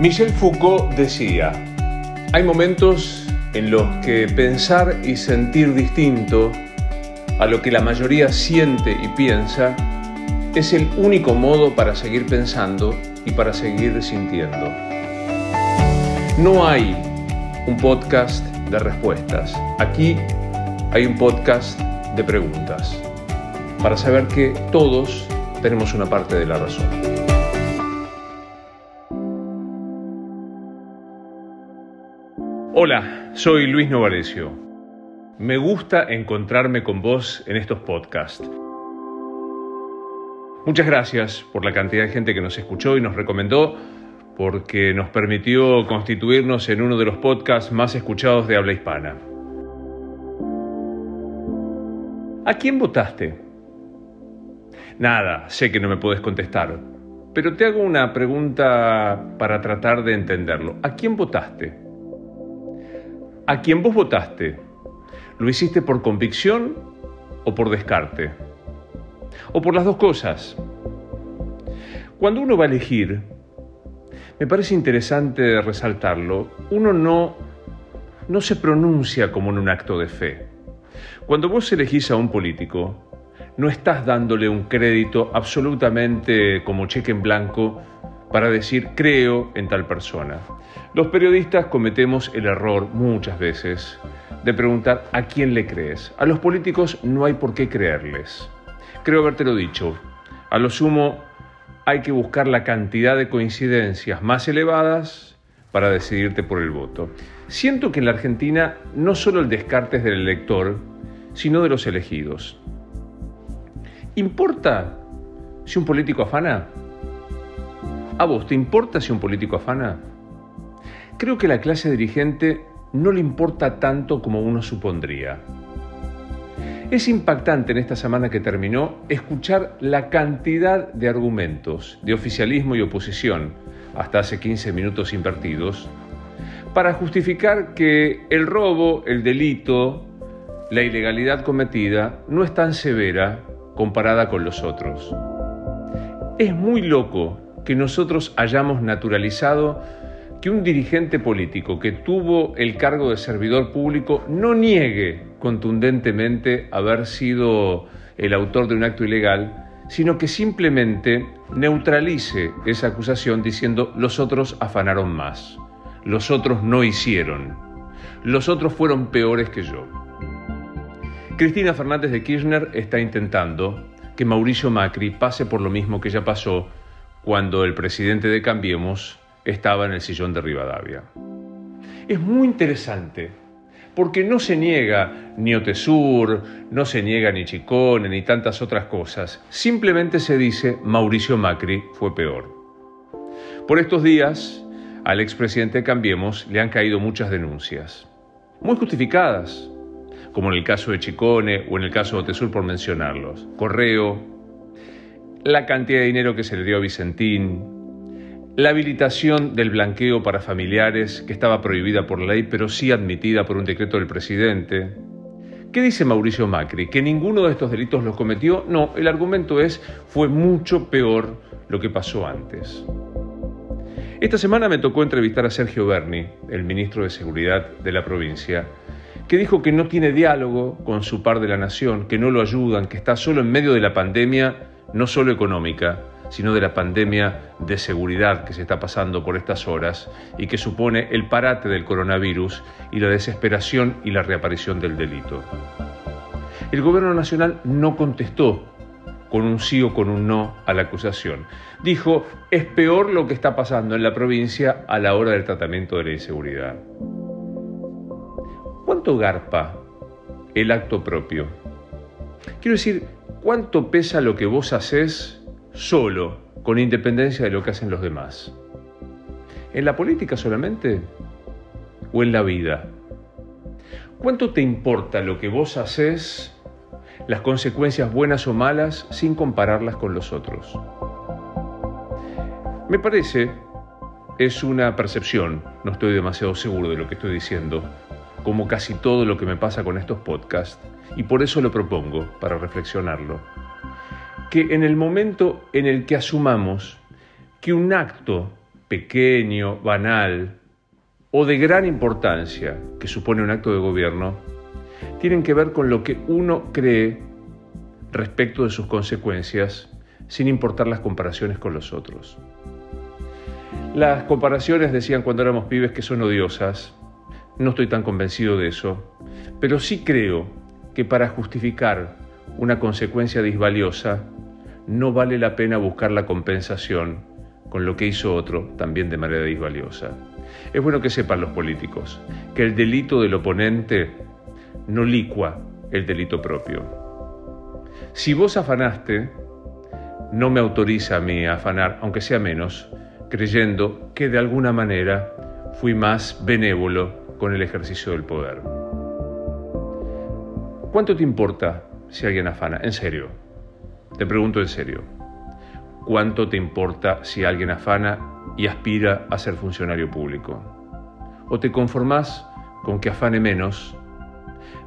Michel Foucault decía, hay momentos en los que pensar y sentir distinto a lo que la mayoría siente y piensa es el único modo para seguir pensando y para seguir sintiendo. No hay un podcast de respuestas. Aquí hay un podcast de preguntas para saber que todos tenemos una parte de la razón. Hola, soy Luis Novarecio. Me gusta encontrarme con vos en estos podcasts. Muchas gracias por la cantidad de gente que nos escuchó y nos recomendó, porque nos permitió constituirnos en uno de los podcasts más escuchados de habla hispana. ¿A quién votaste? Nada, sé que no me puedes contestar, pero te hago una pregunta para tratar de entenderlo. ¿A quién votaste? ¿A quién vos votaste? ¿Lo hiciste por convicción o por descarte? ¿O por las dos cosas? Cuando uno va a elegir, me parece interesante resaltarlo, uno no, no se pronuncia como en un acto de fe. Cuando vos elegís a un político, no estás dándole un crédito absolutamente como cheque en blanco para decir creo en tal persona. Los periodistas cometemos el error muchas veces de preguntar a quién le crees. A los políticos no hay por qué creerles. Creo habértelo dicho. A lo sumo hay que buscar la cantidad de coincidencias más elevadas para decidirte por el voto. Siento que en la Argentina no solo el descarte es del elector, sino de los elegidos. ¿Importa si un político afana? ¿A vos te importa si un político afana? Creo que la clase dirigente no le importa tanto como uno supondría. Es impactante en esta semana que terminó escuchar la cantidad de argumentos de oficialismo y oposición, hasta hace 15 minutos invertidos, para justificar que el robo, el delito, la ilegalidad cometida no es tan severa comparada con los otros. Es muy loco que nosotros hayamos naturalizado que un dirigente político que tuvo el cargo de servidor público no niegue contundentemente haber sido el autor de un acto ilegal, sino que simplemente neutralice esa acusación diciendo los otros afanaron más, los otros no hicieron, los otros fueron peores que yo. Cristina Fernández de Kirchner está intentando que Mauricio Macri pase por lo mismo que ya pasó cuando el presidente de Cambiemos estaba en el sillón de Rivadavia. Es muy interesante porque no se niega ni Otesur, no se niega ni Chicone, ni tantas otras cosas. Simplemente se dice Mauricio Macri fue peor. Por estos días, al expresidente de Cambiemos le han caído muchas denuncias, muy justificadas, como en el caso de Chicone o en el caso de Otesur por mencionarlos. Correo, la cantidad de dinero que se le dio a Vicentín, la habilitación del blanqueo para familiares, que estaba prohibida por ley, pero sí admitida por un decreto del presidente. ¿Qué dice Mauricio Macri? ¿Que ninguno de estos delitos los cometió? No, el argumento es, fue mucho peor lo que pasó antes. Esta semana me tocó entrevistar a Sergio Berni, el ministro de Seguridad de la provincia, que dijo que no tiene diálogo con su par de la nación, que no lo ayudan, que está solo en medio de la pandemia no solo económica, sino de la pandemia de seguridad que se está pasando por estas horas y que supone el parate del coronavirus y la desesperación y la reaparición del delito. El gobierno nacional no contestó con un sí o con un no a la acusación. Dijo, es peor lo que está pasando en la provincia a la hora del tratamiento de la inseguridad. ¿Cuánto garpa el acto propio? Quiero decir, ¿Cuánto pesa lo que vos haces solo, con independencia de lo que hacen los demás? ¿En la política solamente? ¿O en la vida? ¿Cuánto te importa lo que vos haces, las consecuencias buenas o malas, sin compararlas con los otros? Me parece, es una percepción, no estoy demasiado seguro de lo que estoy diciendo, como casi todo lo que me pasa con estos podcasts, y por eso lo propongo, para reflexionarlo, que en el momento en el que asumamos que un acto pequeño, banal o de gran importancia que supone un acto de gobierno, tienen que ver con lo que uno cree respecto de sus consecuencias, sin importar las comparaciones con los otros. Las comparaciones decían cuando éramos pibes que son odiosas, no estoy tan convencido de eso, pero sí creo que para justificar una consecuencia disvaliosa, no vale la pena buscar la compensación con lo que hizo otro también de manera disvaliosa. Es bueno que sepan los políticos que el delito del oponente no licua el delito propio. Si vos afanaste, no me autoriza a mí a afanar, aunque sea menos, creyendo que de alguna manera fui más benévolo con el ejercicio del poder. ¿Cuánto te importa si alguien afana? En serio. Te pregunto en serio. ¿Cuánto te importa si alguien afana y aspira a ser funcionario público? ¿O te conformás con que afane menos,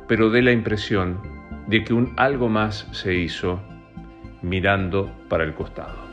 pero dé la impresión de que un algo más se hizo mirando para el costado?